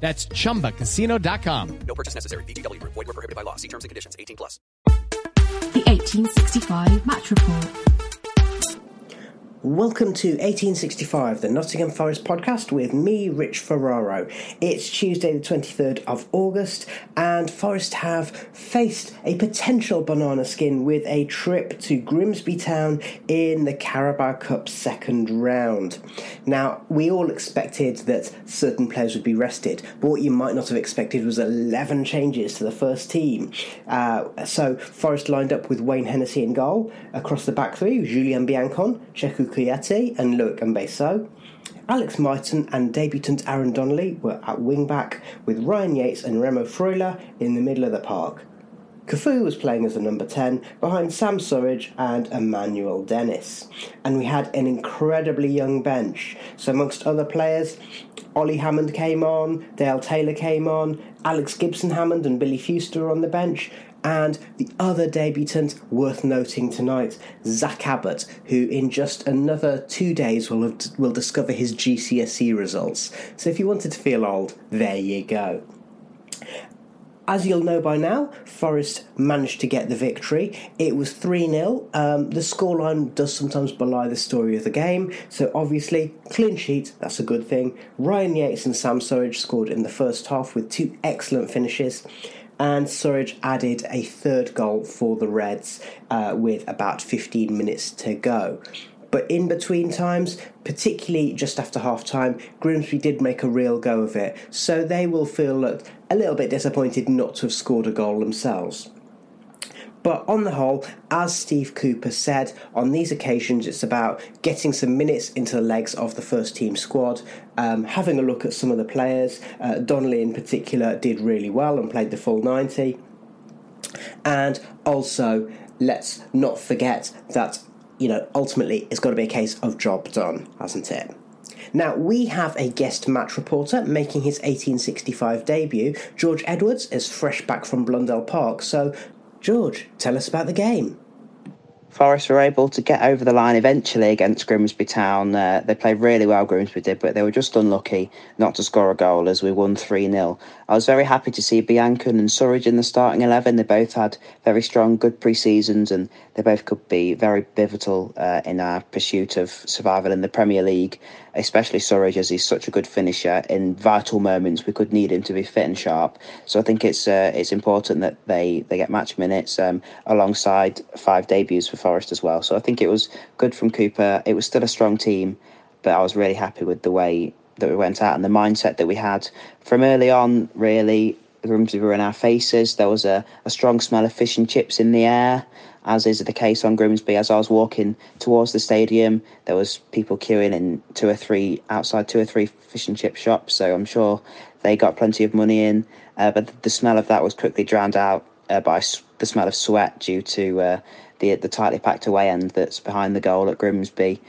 That's chumbacasino.com. No purchase necessary. VGW Group. Void were prohibited by law. See terms and conditions. 18 plus. The 1865 Match Report. Welcome to 1865, the Nottingham Forest podcast with me, Rich Ferraro. It's Tuesday, the 23rd of August, and Forest have faced a potential banana skin with a trip to Grimsby Town in the Carabao Cup second round. Now, we all expected that certain players would be rested, but what you might not have expected was 11 changes to the first team. Uh, so, Forest lined up with Wayne Hennessy in goal. Across the back three, Giulian Biancone, Cheikhou Kouyaté, and Loic Mbe Soh. Alex Mighten and debutant Aaron Donnelly were at wingback, with Ryan Yates and Remo Freuler in the middle of the park. Cafu was playing as a number 10 behind Sam Surridge and Emmanuel Dennis. And we had an incredibly young bench. So, amongst other players, Ollie Hammond came on, Dale Taylor came on, Alex Gibson Hammond and Billy Fewster were on the bench, and the other debutant worth noting tonight, Zach Abbott, who in just another two days will, have, will discover his GCSE results. So if you wanted to feel old, there you go. As you'll know by now, Forest managed to get the victory. It was 3 0. Um, the scoreline does sometimes belie the story of the game, so obviously, clean sheet, that's a good thing. Ryan Yates and Sam Surridge scored in the first half with two excellent finishes and Surridge added a third goal for the Reds uh, with about 15 minutes to go. But in between times, particularly just after half time, Grimsby did make a real go of it, so they will feel a little bit disappointed not to have scored a goal themselves. But on the whole, as Steve Cooper said, on these occasions it's about getting some minutes into the legs of the first team squad, um, having a look at some of the players. Uh, Donnelly, in particular, did really well and played the full 90. And also, let's not forget that, you know, ultimately it's got to be a case of job done, hasn't it? Now, we have a guest match reporter making his 1865 debut. George Edwards is fresh back from Blundell Park. So, George, tell us about the game. Forest were able to get over the line eventually against Grimsby Town. Uh, they played really well, Grimsby did, but they were just unlucky not to score a goal as we won 3 0. I was very happy to see Biancone and Surridge in the starting 11. They both had very strong, good pre seasons, and they both could be very pivotal uh, in our pursuit of survival in the Premier League, especially Surridge as he's such a good finisher. In vital moments, we could need him to be fit and sharp. So I think it's uh, it's important that they, they get match minutes um, alongside five debuts for Forest as well. So I think it was good from Cooper. It was still a strong team, but I was really happy with the way that we went out and the mindset that we had from early on. Really, the Grimsby were in our faces. There was a, a strong smell of fish and chips in the air, as is the case on Grimsby. As I was walking towards the stadium, there was people queuing in two or three outside two or three fish and chip shops. So I'm sure they got plenty of money in, uh, but the smell of that was quickly drowned out uh, by the smell of sweat due to uh, the the tightly packed away end that's behind the goal at Grimsby.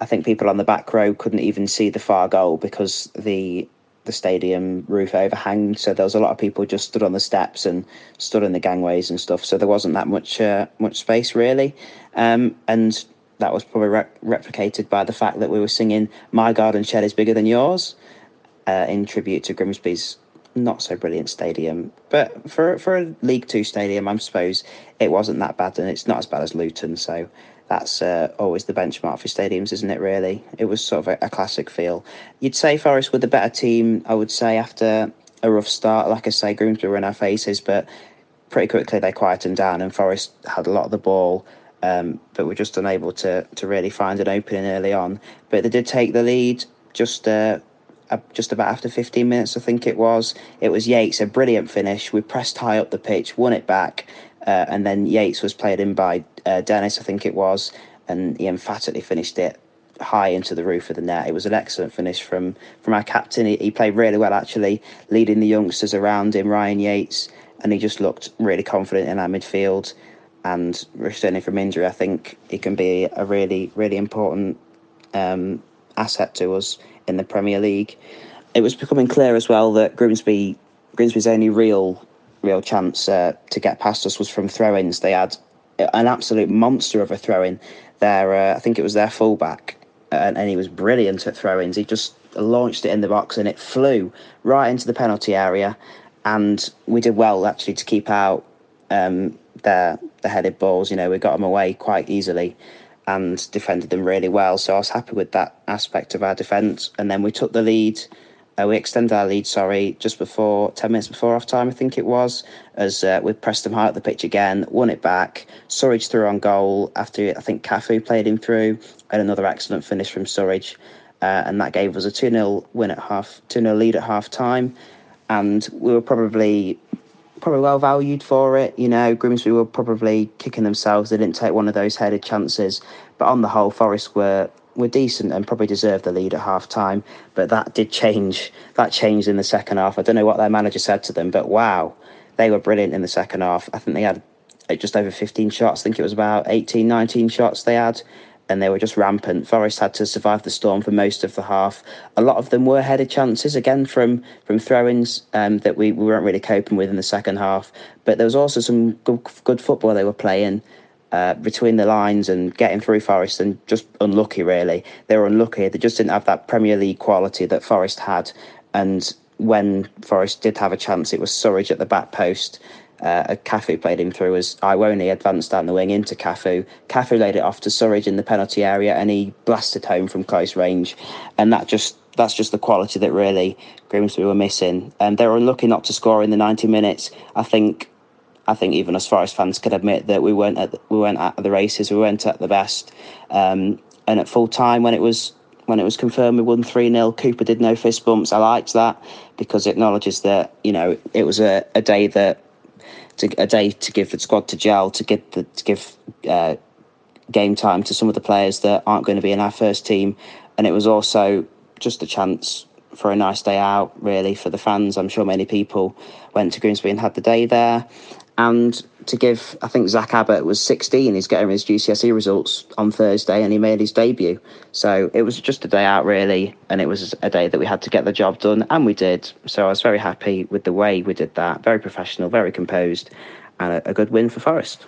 I think people on the back row couldn't even see the far goal because the the stadium roof overhang. So there was a lot of people just stood on the steps and stood in the gangways and stuff. So there wasn't that much uh, much space really, um, and that was probably re- replicated by the fact that we were singing "My Garden Shed is Bigger Than Yours" uh, in tribute to Grimsby's not so brilliant stadium. But for for a League Two stadium, I suppose it wasn't that bad, and it's not as bad as Luton. So that's uh, always the benchmark for stadiums, isn't it? Really, it was sort of a, a, classic feel. You'd say Forest were the better team. I would say after a rough start, like I say, Grimsby were in our faces, but pretty quickly they quietened down, and Forest had a lot of the ball. Um, but were just unable to to really find an opening early on. But they did take the lead just uh, just about after 15 minutes, I think it was. It was Yates, a brilliant finish. We pressed high up the pitch, won it back, uh, and then Yates was played in by uh, Dennis, I think it was, and he emphatically finished it high into the roof of the net. It was an excellent finish from from our captain. He, he played really well, actually, leading the youngsters around him, Ryan Yates, and he just looked really confident in our midfield and returning from injury, I think he can be a really, really important um, asset to us in the Premier League. It was becoming clear as well that Grimsby, Grimsby's only real, real chance uh, to get past us was from throw-ins. They had an absolute monster of a throw-in. Their, uh, I think it was their fullback, and, and he was brilliant at throw-ins. He just launched it in the box and it flew right into the penalty area. And we did well actually to keep out um, their the headed balls. You know, we got them away quite easily and defended them really well. So I was happy with that aspect of our defence. And then we took the lead. Uh, we extended our lead, sorry, just before 10 minutes before half time, I think it was, as uh, we pressed them high at the pitch again, won it back. Surridge threw on goal after I think Cafu played him through, and another excellent finish from Surridge. Uh, and that gave us a 2 0 win at half, 2 0 lead at half time. And we were probably probably well valued for it. You know, Grimsby were probably kicking themselves. They didn't take one of those headed chances. But on the whole, Forest were were decent and probably deserved the lead at half time. But that did change. That changed in the second half. I don't know what their manager said to them, but wow, they were brilliant in the second half. I think they had uh, just over 15 shots. I think it was about 18, 19 shots they had and they were just rampant. Forest had to survive the storm for most of the half. A lot of them were headed chances again from from throw-ins um, that we, we weren't really coping with in the second half. But there was also some good, good football they were playing. Uh, between the lines and getting through Forest and just unlucky really. They were unlucky. They just didn't have that Premier League quality that Forest had. And when Forest did have a chance, it was Surridge at the back post uh, Cafu played him through as Iwoni advanced down the wing into Cafu. Cafu laid it off to Surridge in the penalty area and he blasted home from close range. And that just that's just the quality that really Grimsby were missing. And they were unlucky not to score in the 90 minutes. I think I think even as Forest fans could admit that we weren't at the, we weren't at the races, we weren't at the best. Um, and at full time when it was when it was confirmed we won 3 0. Cooper did no fist bumps. I liked that because it acknowledges that, you know, it was a, a day that to, a day to give the squad to gel, to get the, to give uh, game time to some of the players that aren't going to be in our first team, and it was also just a chance for a nice day out, really, for the fans. I'm sure many people went to Grimsby and had the day there and to give, I think Zach Abbott was 16. He's getting his GCSE results on Thursday, and he made his debut. So it was just a day out, really, and it was a day that we had to get the job done, and we did. So I was very happy with the way we did that. Very professional, very composed, and a, a good win for Forest.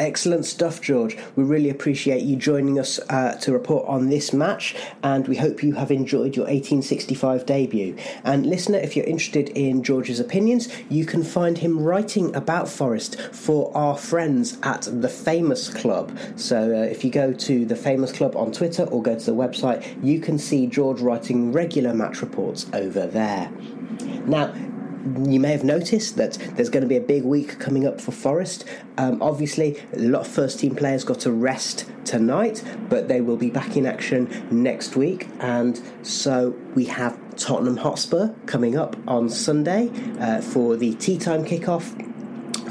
Excellent stuff, George. We really appreciate you joining us uh, to report on this match, and we hope you have enjoyed your 1865 debut. And, listener, if you're interested in George's opinions, you can find him writing about Forest for our friends at The Famous Club. So, uh, if you go to The Famous Club on Twitter or go to the website, you can see George writing regular match reports over there. Now, you may have noticed that there's going to be a big week coming up for Forest. Um, obviously, a lot of first team players got a rest tonight, but they will be back in action next week. And so we have Tottenham Hotspur coming up on Sunday uh, for the tea time kickoff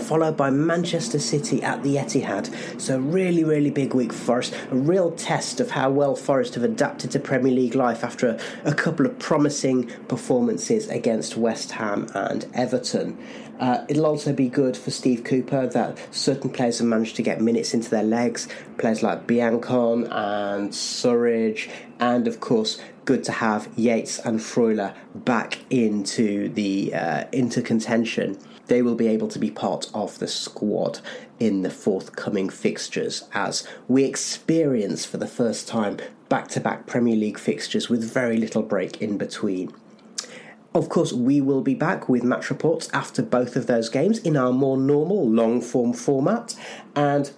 followed by Manchester City at the Etihad. So, really, really big week for Forest. A real test of how well Forest have adapted to Premier League life after a, a couple of promising performances against West Ham and Everton. Uh, it'll also be good for Steve Cooper that certain players have managed to get minutes into their legs. Players like Biancone and Surridge, and of course, good to have Yates and Freuler back into the uh, into contention they will be able to be part of the squad in the forthcoming fixtures as we experience for the first time back to back Premier League fixtures with very little break in between. Of course, we will be back with match reports after both of those games in our more normal long form format. And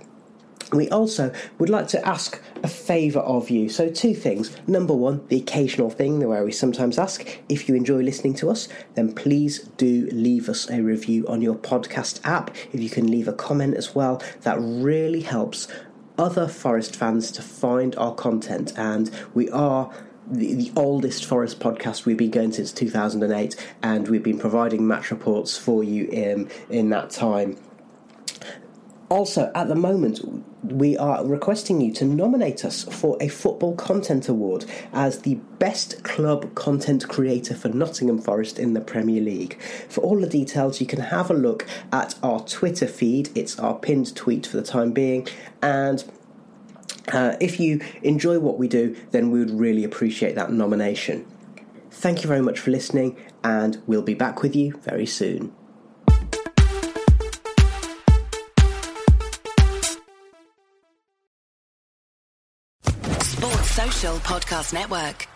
We also would like to ask a favour of you. So, two things. Number one, the occasional thing where we sometimes ask if you enjoy listening to us, then please do leave us a review on your podcast app. If you can leave a comment as well, that really helps other Forest fans to find our content. And we are the, the, oldest Forest podcast. We've been going since 2008, and we've been providing match reports for you in in that time. Also, at the moment, we are requesting you to nominate us for a Football Content Award as the best club content creator for Nottingham Forest in the Premier League. For all the details, you can have a look at our Twitter feed. It's our pinned tweet for the time being, and uh, if you enjoy what we do, then we would really appreciate that nomination. Thank you very much for listening, and we'll be back with you very soon. Podcast Network.